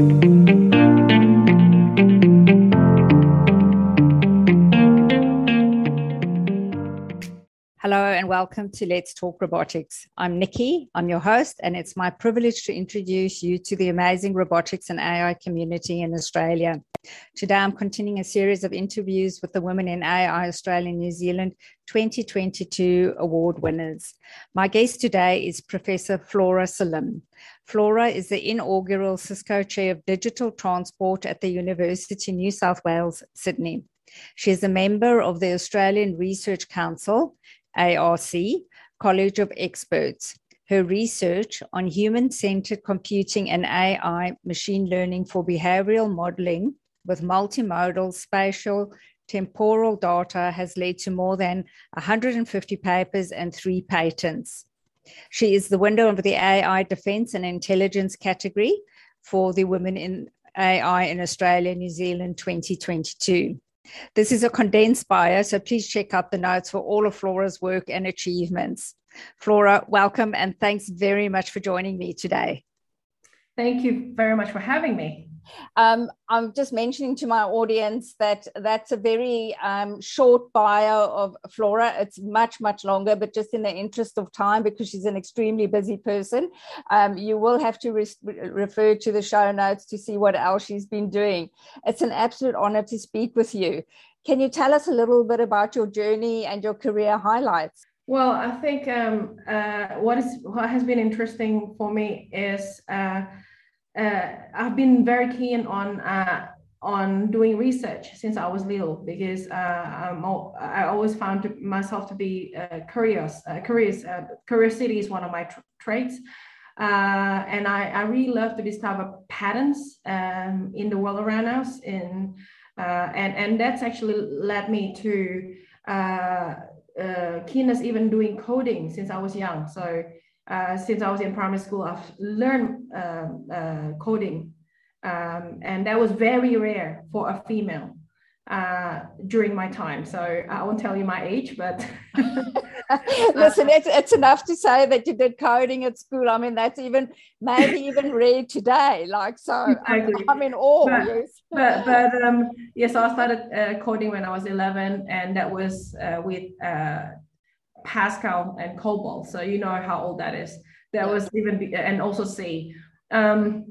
Hello and welcome to Let's Talk Robotics. I'm Nikki, I'm your host, and it's my privilege to introduce you to the amazing robotics and AI community in Australia. Today, I'm continuing a series of interviews with the Women in AI Australia New Zealand 2022 award winners. My guest today is Professor Flora Salim. Flora is the inaugural Cisco Chair of Digital Transport at the University of New South Wales, Sydney. She is a member of the Australian Research Council ARC, College of Experts. Her research on human centered computing and AI machine learning for behavioral modeling with multimodal spatial temporal data has led to more than 150 papers and three patents. She is the winner of the AI Defense and Intelligence category for the Women in AI in Australia, New Zealand 2022. This is a condensed bio, so please check out the notes for all of Flora's work and achievements. Flora, welcome and thanks very much for joining me today. Thank you very much for having me. Um, I'm just mentioning to my audience that that's a very um, short bio of Flora. It's much, much longer, but just in the interest of time, because she's an extremely busy person, um, you will have to re- refer to the show notes to see what else she's been doing. It's an absolute honor to speak with you. Can you tell us a little bit about your journey and your career highlights? Well, I think um, uh, what is what has been interesting for me is. Uh, uh, I've been very keen on uh, on doing research since I was little because uh, i always found myself to be uh, curious. Curious curiosity is one of my tra- traits, and I, I, really love to discover patterns um, in the world around us. In and and that's actually led me to keenness even doing coding since I was young. So uh, since I was in primary school, I've learned uh, uh, coding. Um, and that was very rare for a female uh, during my time. So I won't tell you my age, but. Listen, it's, it's enough to say that you did coding at school. I mean, that's even maybe even rare today. Like, so exactly. I'm, in awe. But, yes. but, but um, yes, yeah, so I started uh, coding when I was 11, and that was uh, with Pascal and COBOL. So you know how old that is. That yeah. was even and also C. Um,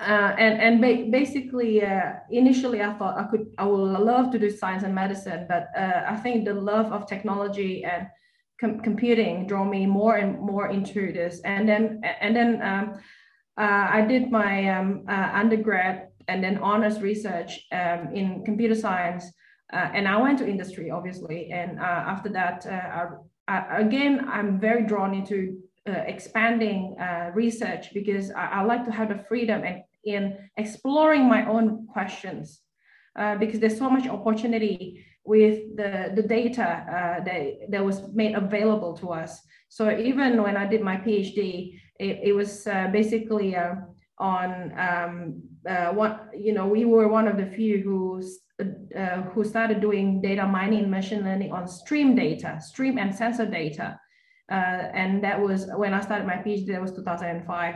uh, and and ba- basically, uh, initially I thought I could I would love to do science and medicine, but uh, I think the love of technology and com- computing drew me more and more into this. And then and then um, uh, I did my um, uh, undergrad and then honors research um, in computer science. And I went to industry, obviously. And after that, I uh, again, I'm very drawn into uh, expanding uh, research because I, I, like to have the freedom and in exploring my own questions uh, because there's so much opportunity with the, the data uh, that, that was made available to us. So even when I did my PhD, it, it was uh, basically on um, what, you know, we were one of the few who uh, who started doing data mining and machine learning on stream data, stream and sensor data. Uh, and that was when I started my PhD, that was 2005.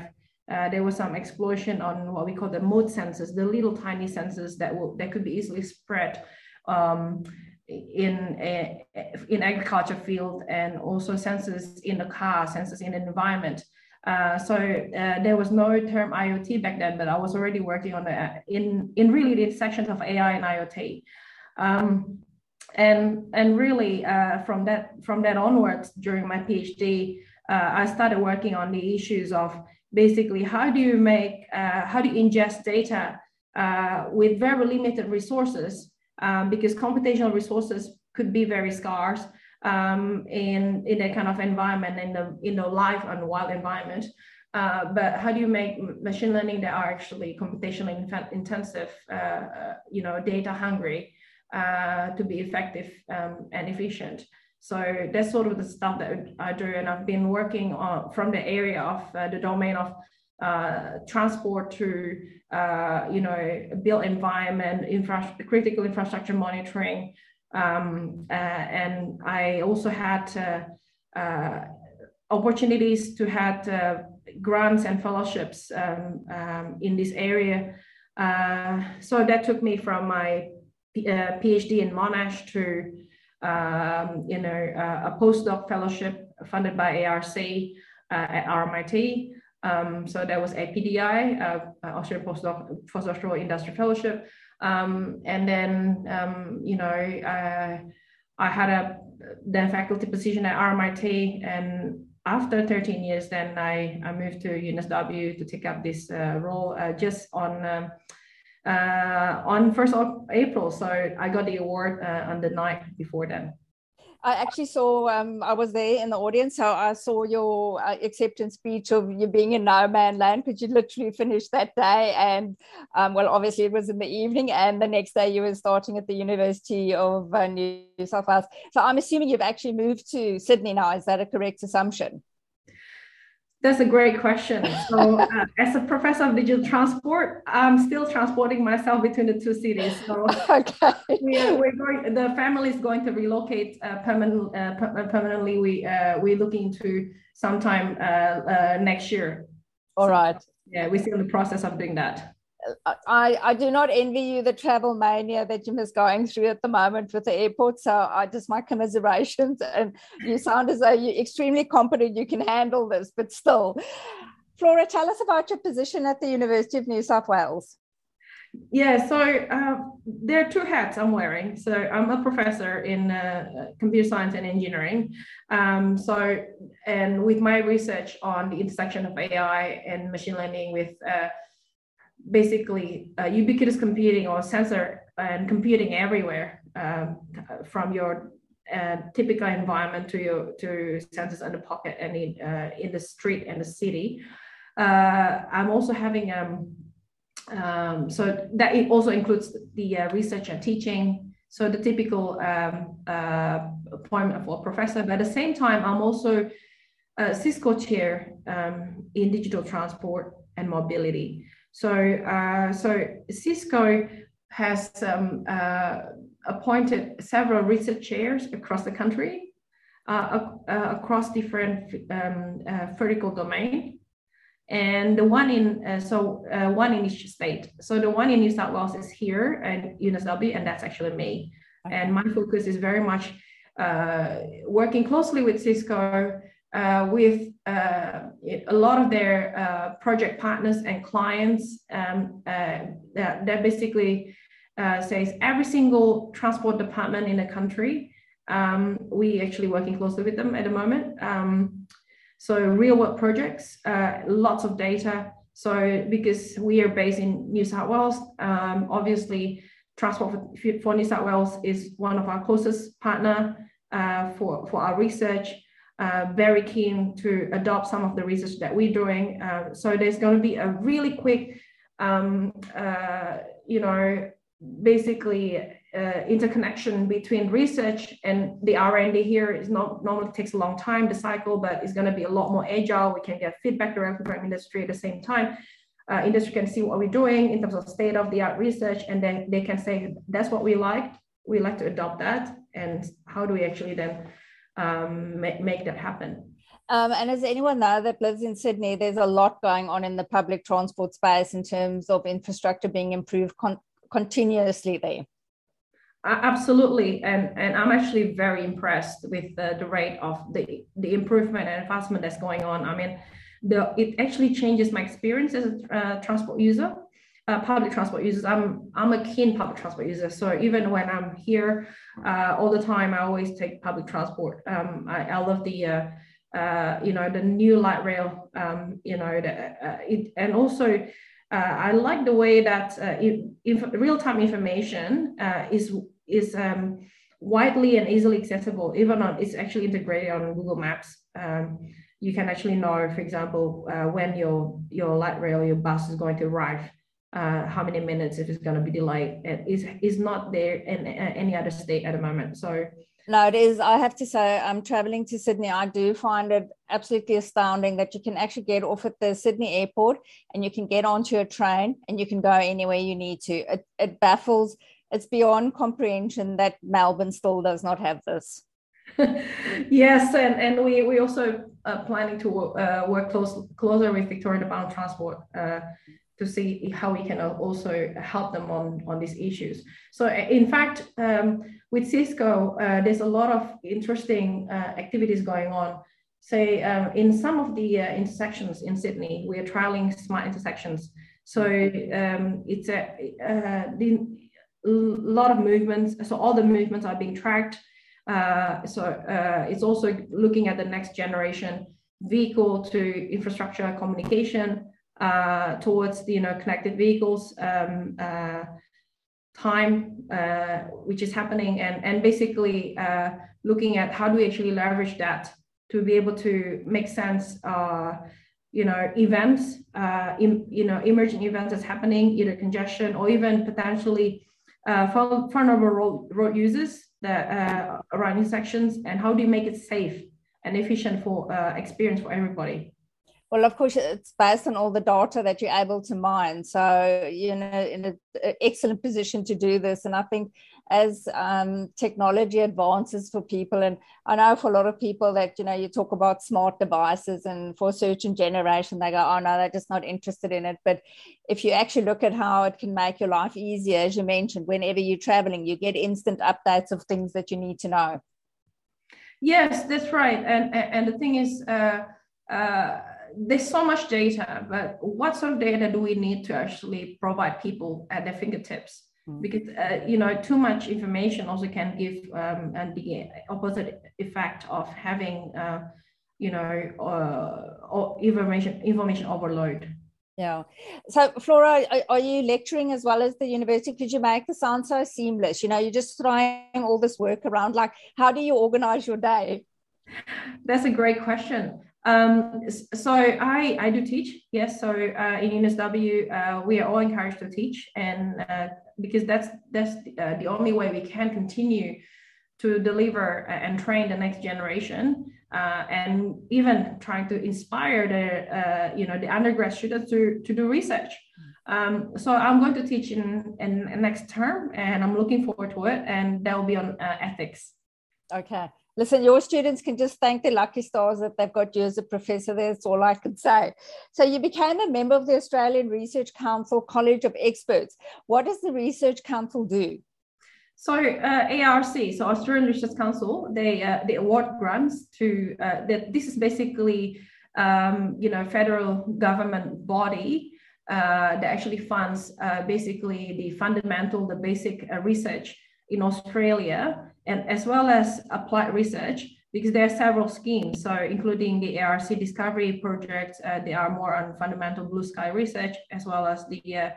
Uh, there was some explosion on what we call the mote sensors, the little tiny sensors that will that could be easily spread um, in a, in agriculture field and also sensors in the car, sensors in the environment. Uh, so uh, there was no term IoT back then, but I was already working on the in in really the sections of AI and IoT. Um, and and really uh, from that from that onwards during my PhD, uh, I started working on the issues of basically how do you make uh, how do you ingest data with very limited resources um, because computational resources could be very scarce um, in in a kind of environment in the in the live and wild environment. Uh, but how do you make machine learning that are actually computationally intensive, uh, uh, you know, data hungry uh, to be effective um, and efficient? So that's sort of the stuff that I do, and I've been working on from the area of uh, the domain of uh, transport to uh, you know built environment, infra- critical infrastructure monitoring, um, uh, and I also had uh, uh, opportunities to have grants and fellowships um, um, in this area. So that took me from my PhD in Monash to um, you know uh, a postdoc fellowship funded by ARC uh, at RMIT. Um, so that was APDI, uh, Australian Postdoc Postdoctoral Industry Fellowship, um, and then um, you know uh, I had a then faculty position at RMIT, and after 13 years, then I, I moved to UNSW to take up this uh, role uh, just on um, uh, on 1st of April. So I got the award uh, on the night before then. I actually saw, um, I was there in the audience, so I saw your uh, acceptance speech of you being in no man land because you literally finished that day. And um, well, obviously it was in the evening, and the next day you were starting at the University of uh, New South Wales. So I'm assuming you've actually moved to Sydney now. Is that a correct assumption? That's a great question. So, uh, as a professor of digital transport, I'm still transporting myself between the two cities. So, okay. we are, we're going. The family is going to relocate uh, permanent, uh, per- permanently. We uh, we're looking to sometime uh, uh, next year. All right. So, yeah, we're still in the process of doing that. I, I do not envy you the travel mania that you're going through at the moment with the airport. So I just my commiserations. And you sound as though you're extremely competent. You can handle this, but still. Flora, tell us about your position at the University of New South Wales. Yeah, so uh, there are two hats I'm wearing. So I'm a professor in uh, computer science and engineering. Um, so, and with my research on the intersection of AI and machine learning with uh, basically uh, ubiquitous computing or sensor and computing everywhere um, from your uh, typical environment to your to sensors in the pocket and in, uh, in the street and the city. Uh, I'm also having um, um, so that it also includes the uh, research and teaching. So the typical um, uh, appointment for a professor, but at the same time, I'm also a Cisco chair um, in digital transport and mobility. So, uh, so Cisco has um, uh, appointed several research chairs across the country, uh, uh across different um, uh, vertical domain. And the one in, uh, so one in each state. So the one in New South Wales is here at UNSW, and that's actually me. And my focus is very much working closely with Cisco uh, with uh, a lot of their uh, project partners and clients um, uh, that, that, basically uh, says every single transport department in the country. Um, we actually working closely with them at the moment. Um, so real world projects, uh, lots of data. So because we are based in New South Wales, um, obviously Transport for, for New South Wales is one of our closest partner for, for our research uh, very keen to adopt some of the research that we're doing. Uh, so there's going to be a really quick, um, uh, you know, basically uh, interconnection between research and the R&D here is not normally takes a long time the cycle, but it's going to be a lot more agile. We can get feedback directly from industry at the same time. Uh, industry can see what we're doing in terms of state of the art research, and then they can say that's what we like. We like to adopt that, and how do we actually then um, make, make that happen. Um, and as anyone know that lives in Sydney, there's a lot going on in the public transport space in terms of infrastructure being improved con- continuously there. Uh, absolutely, and and I'm actually very impressed with the, the rate of the the improvement and advancement that's going on. I mean, the it actually changes my experience as a uh, transport user uh, public transport users. I'm I'm a keen public transport user, so even when I'm here uh, all the time, I always take public transport. Um, I, I, love the uh, uh you know the new light rail, um, you know, the, uh, it, and also uh, I like the way that inf- real time information is is um, widely and easily accessible. Even on it's actually integrated on Google Maps. Um, you can actually know, for example, when your your light rail, your bus is going to arrive uh, how many minutes if it's going to be delayed. It is is not there in, in any other state at the moment. So no it is. I have to say i'm traveling to sydney. I do find it absolutely astounding that you can actually get off at the sydney airport and you can get onto a train and you can go anywhere you need to. It, it baffles it's beyond comprehension that melbourne still does not have this. Yes, and, and we, we also uh, planning to uh, work close, closer with Victoria of Transport uh, to see how we can also help them on, on these issues. So in fact, um, with Cisco, uh, there's a lot of interesting uh, activities going on. Say um, in some of the uh, intersections in Sydney, we are trialing smart intersections. So um, it's a, the, a lot of movements. So all the movements are being tracked. Uh, so uh, it's also looking at the next generation vehicle to infrastructure communication uh, towards the you know connected vehicles um, uh, time uh, which is happening and and basically uh, looking at how do we actually leverage that to be able to make sense you know events in, you know emerging events that's happening either congestion or even potentially uh, vulnerable road, road users that uh, around intersections and how do you make it safe and efficient for uh, experience for everybody well of course it's based on all the data that you're able to mine. So you know in an excellent position to do this. And i think as um, technology advances for people and i know for a lot of people that you know you talk about smart devices and for a certain generation they go oh no they're just not interested in it. But if you actually look at how it can make your life easier as you mentioned whenever you're traveling you get instant updates of things that you need to know. Yes that's right. And and the thing is uh, uh, there's so much data, but what sort of data do we need to actually provide people at their fingertips? Mm. because uh, you know too much information also can give um, and the opposite effect of having uh, you know uh, information information overload. Yeah. So flora are, you lecturing as well as the university? Could you make the sound so seamless? You know you're just throwing all this work around. Like how do you organize your day? That's a great question um, so I, I do teach, yes. So uh, in UNSW, uh, we are all encouraged to teach, and uh, because that's that's uh, the only way we can continue to deliver and train the next generation, uh, and even trying to inspire the uh, you know the undergrad students to to do research. Um, so I'm going to teach in, in next term, and I'm looking forward to it, and that will be on ethics. Okay listen, your students can just thank the lucky stars that they've got you as a professor. That's all I can say. So you became a member of the Australian Research Council College of Experts. What does the Research Council do? So uh, ARC, so Australian Research Council, they uh, they award grants to uh, that. This is basically um, you know federal government body uh, that actually funds uh, basically the fundamental, the basic uh, research in Australia, and as well as applied research, because there are several schemes. So including the ARC Discovery Project, uh, they are more on fundamental blue sky research, as well as the uh,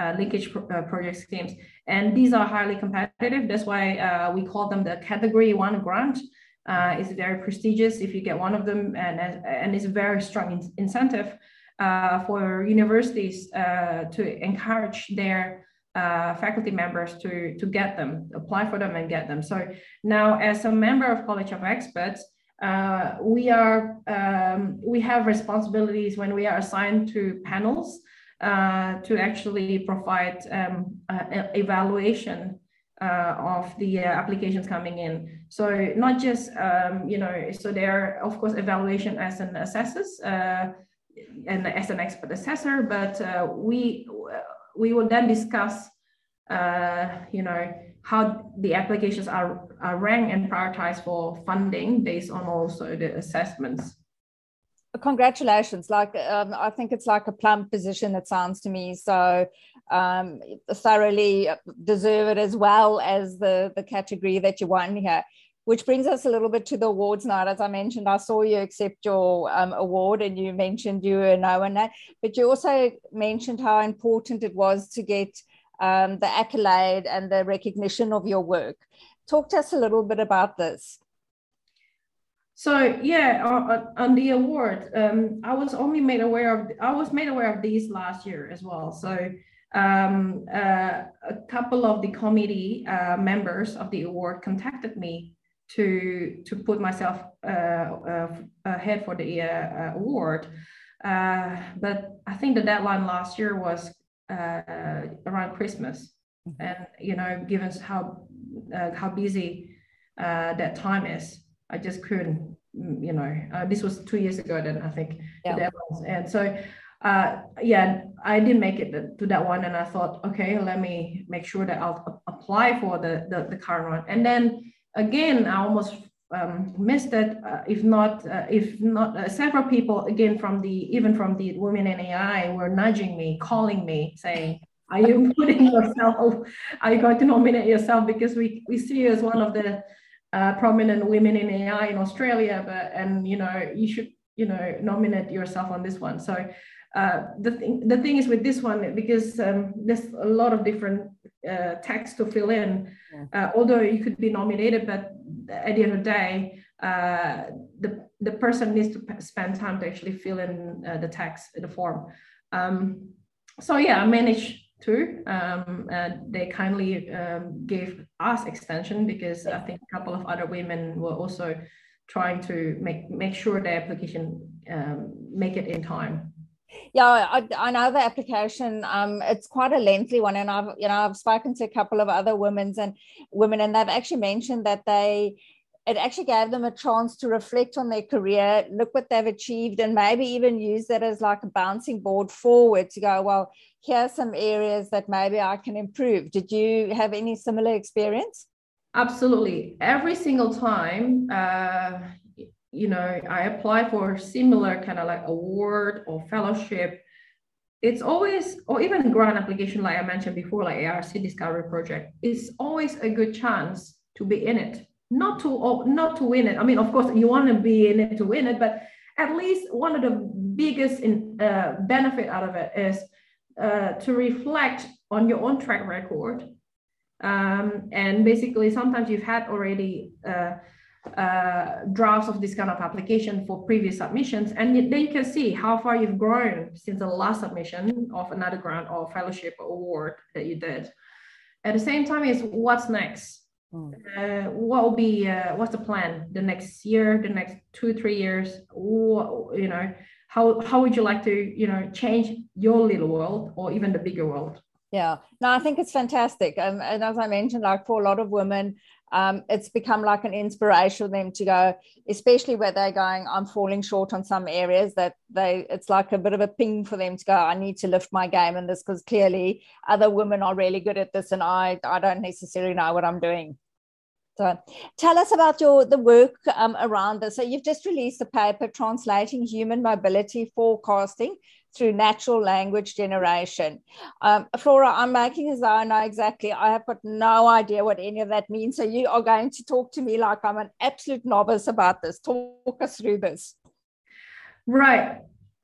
uh, linkage pro- uh, project schemes. And these are highly competitive. That's why uh, we call them the category one grant. Uh, it's very prestigious if you get one of them, and, and it's a very strong in- incentive for universities to encourage their uh, faculty members to, to get them, apply for them and get them. So now as a member of College of Experts, uh, we are um, we have responsibilities when we are assigned to panels uh, to actually provide um, evaluation uh, of the uh, applications coming in. So not just um, you know, so there are of course evaluation as an assessors uh, and as an expert assessor, but we we will then discuss, uh, you know, how the applications are, are ranked and prioritized for funding based on also the assessments. Congratulations! Like um, I think it's like a plum position. It sounds to me so um, thoroughly deserve it as well as the the category that you won here which brings us a little bit to the awards night. As I mentioned, I saw you accept your um, award and you mentioned you were no one, but you also mentioned how important it was to get um, the accolade and the recognition of your work. Talk to us a little bit about this. So yeah, on, on the award, um, I was only made aware of I was made aware of these last year as well. So um, uh, a couple of the committee uh, members of the award contacted me to to put myself uh, uh, ahead for the uh, award. but I think the deadline last year was around Christmas, mm-hmm. and you know, given how how busy that time is, I just couldn't, mm, you know, uh, this was two years ago then I think. Yeah. And so, uh, yeah, I didn't make it to that one. And I thought, okay, let me make sure that I'll apply for the, the, the current one. And then again, I almost um, missed it. Uh, if not, uh, if not, uh, several people again from the even from the women in AI were nudging me, calling me, saying, "Are you putting yourself? Are you going to nominate yourself? Because we we see you as one of the uh, prominent women in AI in Australia, but and you know you should you know nominate yourself on this one." So. Uh, the thing the thing is with this one because um, there's a lot of different uh, text to fill in. Uh, although you could be nominated but at the end of the day uh, the the person needs to spend time to actually fill in uh, the text the form. Um, so yeah i managed to um, they kindly um, gave us extension because i think a couple of other women were also trying to make make sure their application um, make it in time yeah, I, I know the application. Um, it's quite a lengthy one, and I've you know I've spoken to a couple of other women's and women, and they've actually mentioned that they it actually gave them a chance to reflect on their career, look what they've achieved, and maybe even use that as like a bouncing board forward to go, well, here are some areas that maybe I can improve. Did you have any similar experience? Absolutely. Every single time, uh, you know, I apply for similar kind of like award or fellowship, it's always, or even grant application, like I mentioned before, like ARC Discovery Project, it's always a good chance to be in it. Not to not to win it. I mean, of course, you want to be in it to win it, but at least one of the biggest in, uh, benefit out of it is uh, to reflect on your own track record. Um, and basically, sometimes you've had already uh, uh, drafts of this kind of application for previous submissions. And then you can see how far you've grown since the last submission of another grant or fellowship award that you did. At the same time is what's next? Mm. Uh, what will be, uh, what's the plan the next year, the next two, three years? What, you know, how, how would you like to, you know, change your little world or even the bigger world? Yeah, no, I think it's fantastic. Um, and as I mentioned, like for a lot of women, um, it's become like an inspiration for them to go, especially where they're going, I'm falling short on some areas that they, it's like a bit of a ping for them to go, I need to lift my game in this because clearly other women are really good at this and I, I don't necessarily know what I'm doing. So tell us about your the work um, around this. So you've just released a paper translating human mobility forecasting through natural language generation. Um, Flora, I'm making as though I know exactly. I have got no idea what any of that means. So you are going to talk to me like I'm an absolute novice about this. Talk us through this. Right.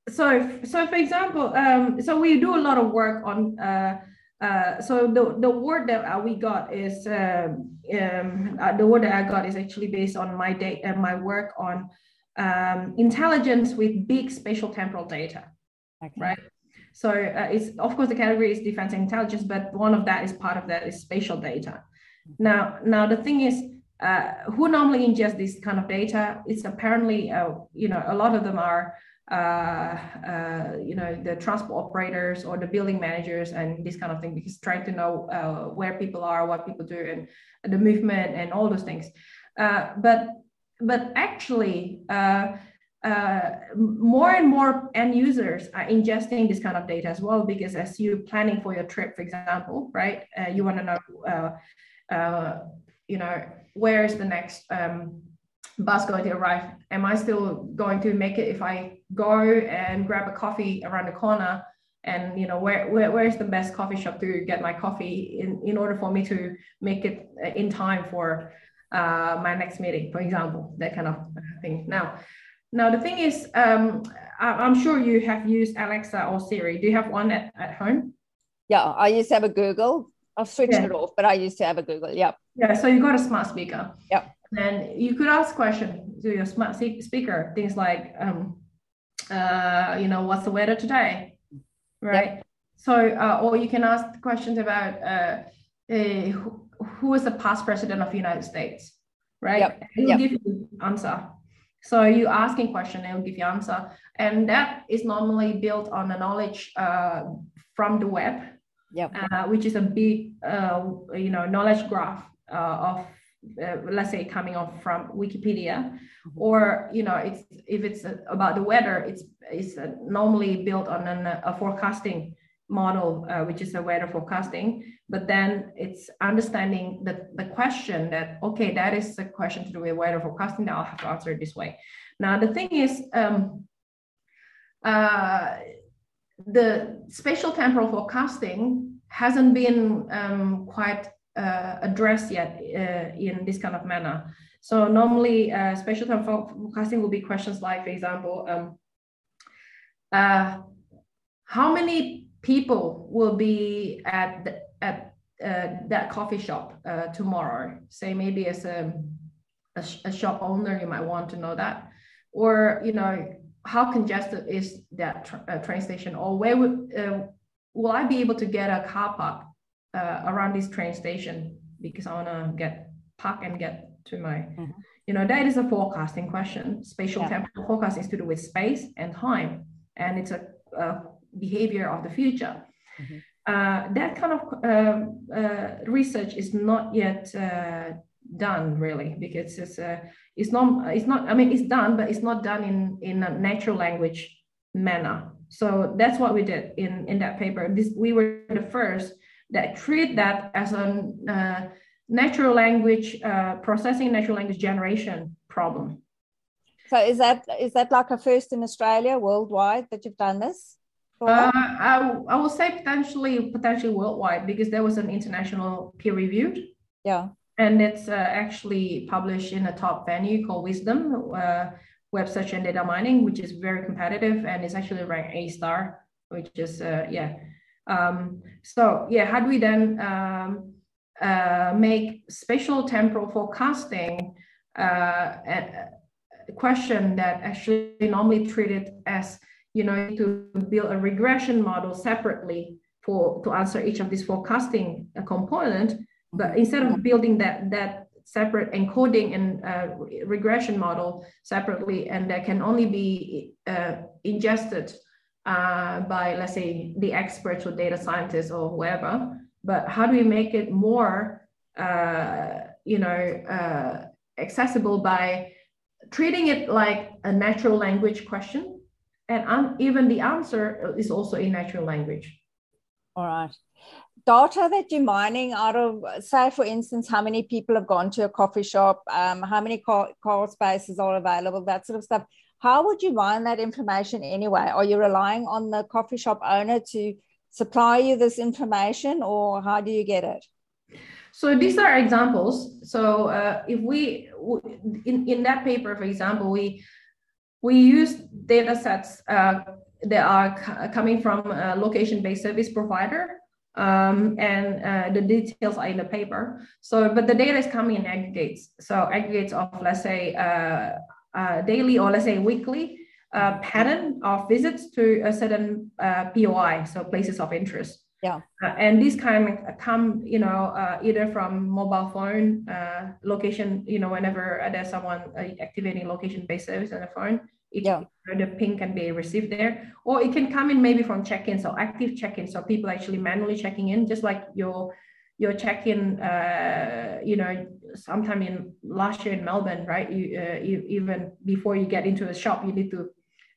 So, so for example, um, so we do a lot of work on. Uh, uh, so the, the word that uh, we got is um, um, uh, the word that I got is actually based on my data and my work on um, intelligence with big spatial temporal data okay. right? So uh, it's of course the category is defense and intelligence, but one of that is part of that is spatial data. Now, now the thing is, uh, who normally ingest this kind of data? It's apparently, uh, you know, a lot of them are, uh, uh, you know, the transport operators or the building managers and this kind of thing, because trying to know uh, where people are, what people do, and the movement and all those things. but but actually, uh, more and more end users are ingesting this kind of data as well because as you're planning for your trip for example right uh, you want to know uh, uh, you know where is the next um, bus going to arrive? Am i still going to make it if i go and grab a coffee around the corner? And you know where, where where's the best coffee shop to get my coffee in in order for me to make it in time for uh, my next meeting for example that kind of thing. Now now, the thing is, um, I, am sure you have used Alexa or Siri. Do you have one at, at home? Yeah, I used to have a Google. I've switched yeah. it off, but I used to have a Google. Yeah. Yeah, so you got a smart speaker. Yeah. And you could ask questions to your smart speaker, things like, um, uh, you know, what's the weather today? Right. Yep. So, uh, or you can ask questions about uh, who, who is the past president of the United States, right? Yep. He'll yep. give you answer. So you asking question, it will give you answer, and that is normally built on the knowledge uh, from the web, yep. Uh, which is a big, uh, you know, knowledge graph uh, of uh, let's say coming off from Wikipedia, mm-hmm. or you know, it's if it's about the weather, it's it's normally built on an, a forecasting model, uh, which is a weather forecasting. But then it's understanding the, the question that, okay, that is a question to do with weather forecasting, that I'll have to answer it this way. Now, the thing is, um, uh, the spatial temporal forecasting hasn't been um, quite uh, addressed yet uh, in this kind of manner. So normally, uh, spatial temporal forecasting will be questions like, for example, um, uh, how many people will be at the, at uh, that coffee shop uh, tomorrow. Say maybe as a, a, a, shop owner, you might want to know that, or you know how congested is that tra- uh, train station, or where would uh, will I be able to get a car park uh, around this train station because I want to get park and get to my. Mm-hmm. You know that is a forecasting question. Spatial yeah. temporal forecasting is to do with space and time, and it's a, a behavior of the future. Mm-hmm. Uh, that kind of um, uh, research is not yet uh, done really because it's uh, it's not it's not I mean it's done but it's not done in in a natural language manner. So that's what we did in in that paper. This we were the first that treat that as a uh, natural language uh, processing, natural language generation problem. So is that is that like a first in Australia, worldwide, that you've done this? Uh, I, I will say potentially potentially worldwide because there was an international peer reviewed. Yeah. And it's uh, actually published in a top venue called Wisdom, uh, Web Search and Data Mining, which is very competitive and it's actually ranked A star, which is uh, yeah. Um, so yeah, how do we then um, uh, make spatial temporal forecasting uh, a, a question that actually normally treated as you know, to build a regression model separately for to answer each of these forecasting uh, component. But instead of building that that separate encoding and uh, regression model separately, and that can only be uh, ingested uh, by, let's say, the experts or data scientists or whoever. But how do we make it more, uh, you know, uh, accessible by treating it like a natural language question and even the answer is also in natural language. All right. Data that you're mining out of, say, for instance, how many people have gone to a coffee shop, um, how many car, car spaces are available, that sort of stuff. How would you mine that information anyway? Are you relying on the coffee shop owner to supply you this information, or how do you get it? So these are examples. So uh, if we in in that paper, for example, we we use data sets uh, that are coming from a location-based service provider um, and uh, the details are in the paper. So, but the data is coming in aggregates. So aggregates of, let's say, uh, uh daily or let's say weekly uh, pattern of visits to a certain uh, POI, so places of interest. Yeah. Uh, and these kind of come, you know, uh, either from mobile phone uh, location, you know, whenever there's someone activating location-based service on the phone, it, yeah. the ping can be received there, or it can come in maybe from check-in, so active check-in, so people actually manually checking in, just like your your check-in. Uh, you know, sometime in last year in Melbourne, right? You, uh, you even before you get into a shop, you need to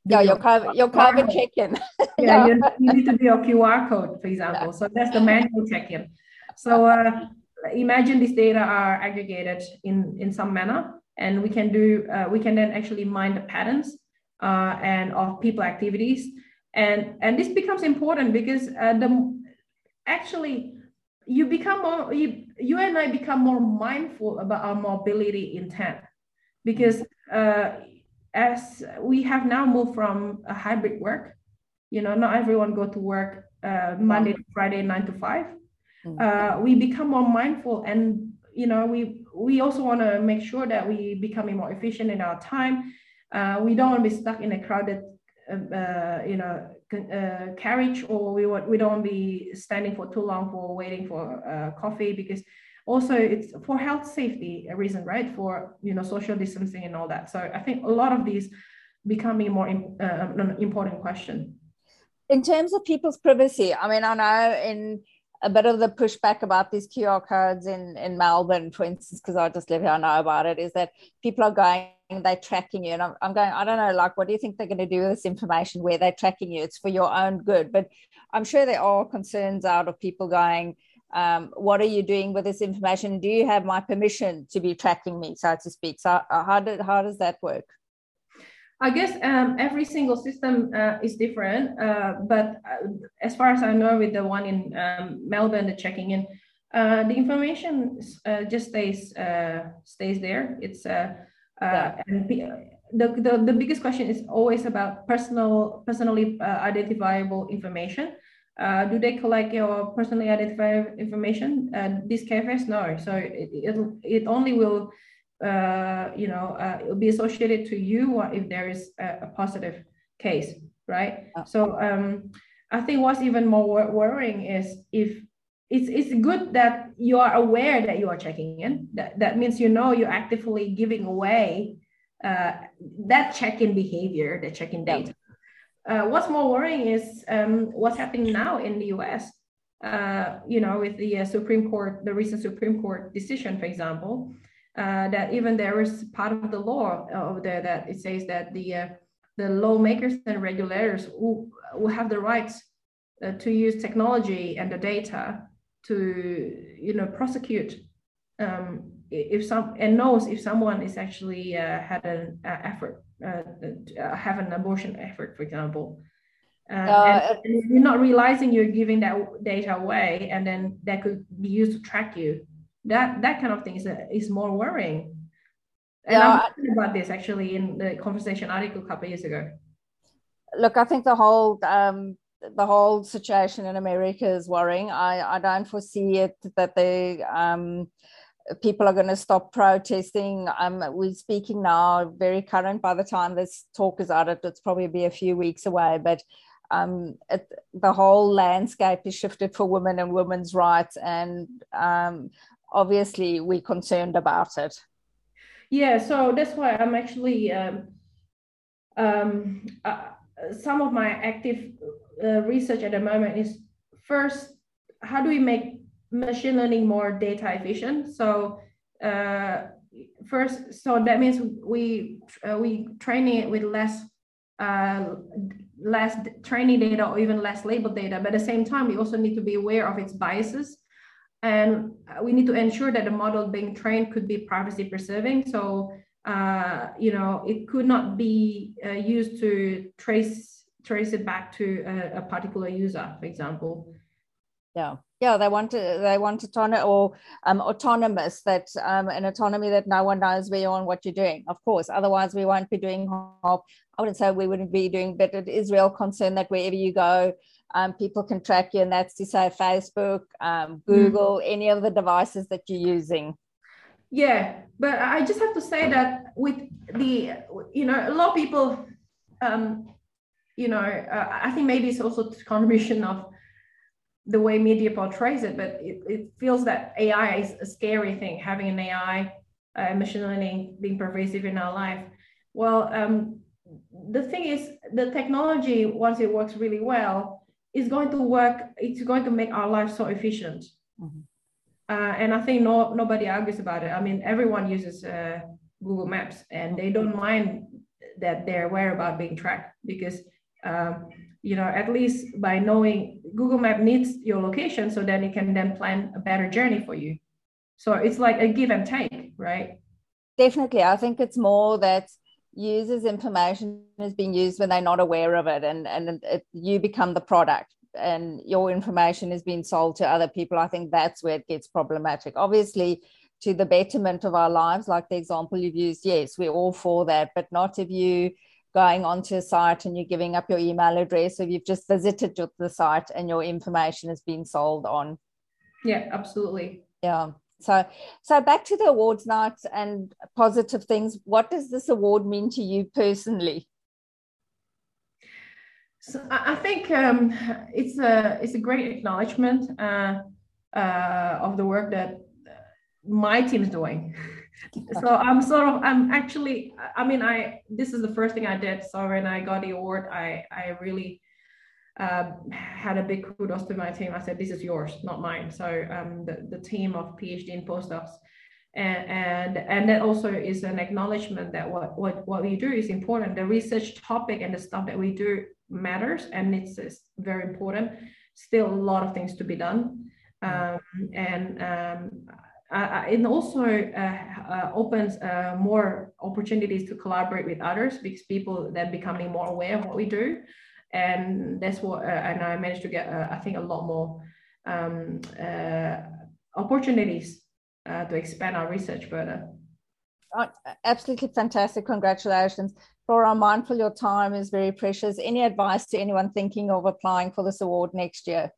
yeah, your carbon, your carbon check-in. yeah, you, you, need to do your QR code, for example. Yeah. So that's the manual check-in. So uh, imagine these data are aggregated in in some manner, and we can do uh, we can then actually mine the patterns uh, and of people activities. And, and this becomes important because uh, the actually you become more you, you and I become more mindful about our mobility intent because uh, as we have now moved from a hybrid work, you know, not everyone go to work uh, Monday to Friday, nine to five. Mm. Uh, we become more mindful and you know we we also want to make sure that we becoming more efficient in our time uh, we don't want to be stuck in a crowded, uh, uh you know, uh, carriage, or we want we don't want to be standing for too long for waiting for uh, coffee because also it's for health safety a reason, right? For you know social distancing and all that. So I think a lot of these becoming more uh, an important question. In terms of people's privacy, I mean, I know in a bit of the pushback about these QR codes in, in Melbourne, for instance, because I just live here, I know about it, is that people are going, they're tracking you. And I'm, I'm going, I don't know, like, what do you think they're going to do with this information where they're tracking you? It's for your own good. But I'm sure there are concerns out of people going, um, what are you doing with this information? Do you have my permission to be tracking me, so to speak? So uh, how, did, how does that work? I guess um, every single system uh, is different, uh, but uh, as far as I know, with the one in um, Melbourne, the checking in, uh, the information uh, just stays uh, stays there. It's yeah. and the, the the biggest question is always about personal personally identifiable information. Do they collect your personally identifiable information? these cafes, no. So it, it, it only will uh, you know, uh, it'll be associated to you if there is a, a positive case, right? Oh. So um, I think what's even more worrying is if it's it's good that you are aware that you are checking in. That that means you know you're actively giving away uh, that check-in behavior, the check-in data. Uh, what's more worrying is um, what's happening now in the U.S. Uh, you know, with the uh, Supreme Court, the recent Supreme Court decision, for example, uh, that even there is part of the law over there that it says that the uh, the lawmakers and regulators will, will have the rights uh, to use technology and the data to you know prosecute um, if some and knows if someone is actually uh, had an effort uh, uh, have an abortion effort for example. And, and you're not realizing you're giving that data away and then that could be used to track you. That that kind of thing is, is more worrying. And yeah, i'm talking about this actually in the conversation article a couple years ago. Look i think the whole um, the whole situation in america is worrying. I i don't foresee it that they um, people are going to stop protesting. Um, we're speaking now, very current. By the time this talk is out, it's probably be a few weeks away. But um, it, the whole landscape is shifted for women and women's rights, and um, obviously we're concerned about it. Yeah, so that's why I'm actually um, um, uh, some of my active uh, research at the moment is first, how do we make machine learning more data efficient? So uh, first, so that means we uh, we training it with less uh, less training data or even less labeled data. But at the same time, we also need to be aware of its biases and we need to ensure that the model being trained could be privacy preserving. So, uh, you know, it could not be uh, used to trace trace it back to a, a, particular user, for example. Yeah, yeah, they want to they want autonomous or um, autonomous that um, an autonomy that no one knows where you're and what you're doing. Of course, otherwise we won't be doing. I wouldn't say we wouldn't be doing, but it is real concern that wherever you go, um, people can track you, and that's to say Facebook, um, mm. Google, mm. any of the devices that you're using. Yeah, but I just have to say that with the, you know, a lot of people, um, you know, uh, I think maybe it's also the contribution of the way media portrays it, but it, it feels that AI is a scary thing, having an AI, uh, machine learning being pervasive in our life. Well, um, the thing is, the technology, once it works really well, is going to work, it's going to make our life so efficient. Mm-hmm. Uh, and I think no, nobody argues about it. I mean, everyone uses uh, Google Maps and they don't mind that they're aware about being tracked because, um, you know, at least by knowing Google Map needs your location so then it can then plan a better journey for you. So it's like a give and take, right? Definitely. I think it's more that users information is being used when they're not aware of it and and it, you become the product and your information is being sold to other people i think that's where it gets problematic obviously to the betterment of our lives like the example you've used yes we're all for that but not if you going onto a site and you're giving up your email address or you've just visited the site and your information is being sold on yeah absolutely yeah so, so back to the awards night and positive things. What does this award mean to you personally? So I think um, it's a it's a great acknowledgement uh, uh, of the work that my team is doing. so I'm sort of I'm actually I mean I this is the first thing I did. So when I got the award, I I really uh, had a big kudos to my team. I said, "This is yours, not mine." So um, the the team of PhD and postdocs, and and and that also is an acknowledgement that what what what we do is important. The research topic and the stuff that we do matters, and it's, it's very important. Still, a lot of things to be done, um, and um, uh, it also uh, uh, opens uh, more opportunities to collaborate with others because people then becoming more aware of what we do. And that's what uh, and i managed to get uh, i think a lot more um, uh, opportunities uh, to expand our research further. Oh, absolutely fantastic. Congratulations. Flora mindful your time is very precious. Any advice to anyone thinking of applying for this award next year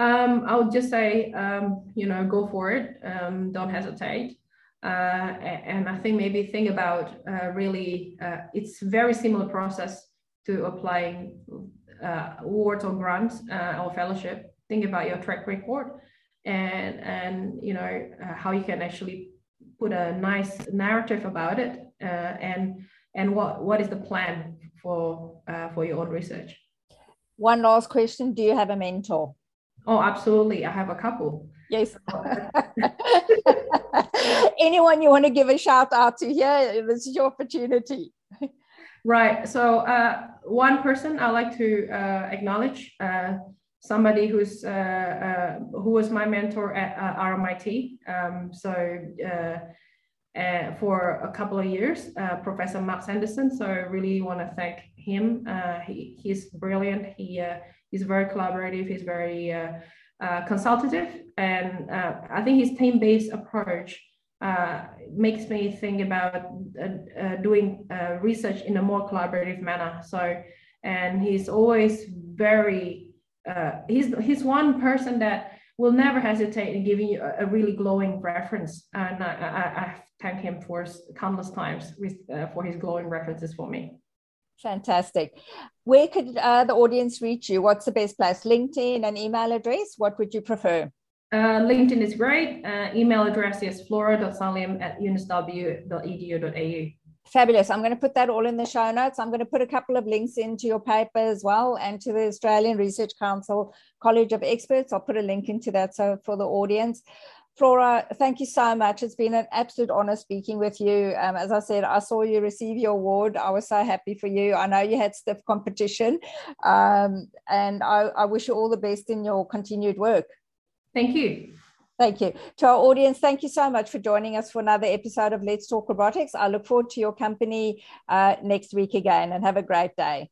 um, I would just say, um, you know, go for it. Um, don't hesitate. Uh, and I think maybe think about uh, really, uh, it's very similar process to applying uh, awards or grants uh, or fellowship, think about your track record and and you know uh, how you can actually put a nice narrative about it and and what what is the plan for for your own research. One last question: Do you have a mentor? Oh, absolutely. I have a couple. Yes. Anyone you want to give a shout out to here? This is your opportunity. Right. So uh, one person I like to uh, acknowledge, uh, somebody who's uh, uh, who was my mentor at uh, RMIT. Um, so for a couple of years, Professor Mark Sanderson. So I really want to thank him. he, he's brilliant. He he's very collaborative. He's very consultative, and I think his team-based approach uh, makes me think about uh, uh, doing uh, research in a more collaborative manner. So, and he's always very, uh, he's, he's one person that will never hesitate in giving you a, a really glowing reference. And I, I, I thank him for countless times with, uh, for his glowing references for me. Fantastic. Where could the audience reach you? What's the best place? LinkedIn and email address? What would you prefer? Uh, LinkedIn is great. Uh, email address is flora.salim at unsw.edu.au. Fabulous. I'm going to put that all in the show notes. I'm going to put a couple of links into your paper as well and to the Australian Research Council College of Experts. I'll put a link into that so for the audience. Flora, thank you so much. It's been an absolute honor speaking with you. Um, as I said, I saw you receive your award. I was so happy for you. I know you had stiff competition, um, and I, I wish you all the best in your continued work. Thank you. Thank you. To our audience, thank you so much for joining us for another episode of Let's Talk Robotics. I look forward to your company uh, next week again and have a great day.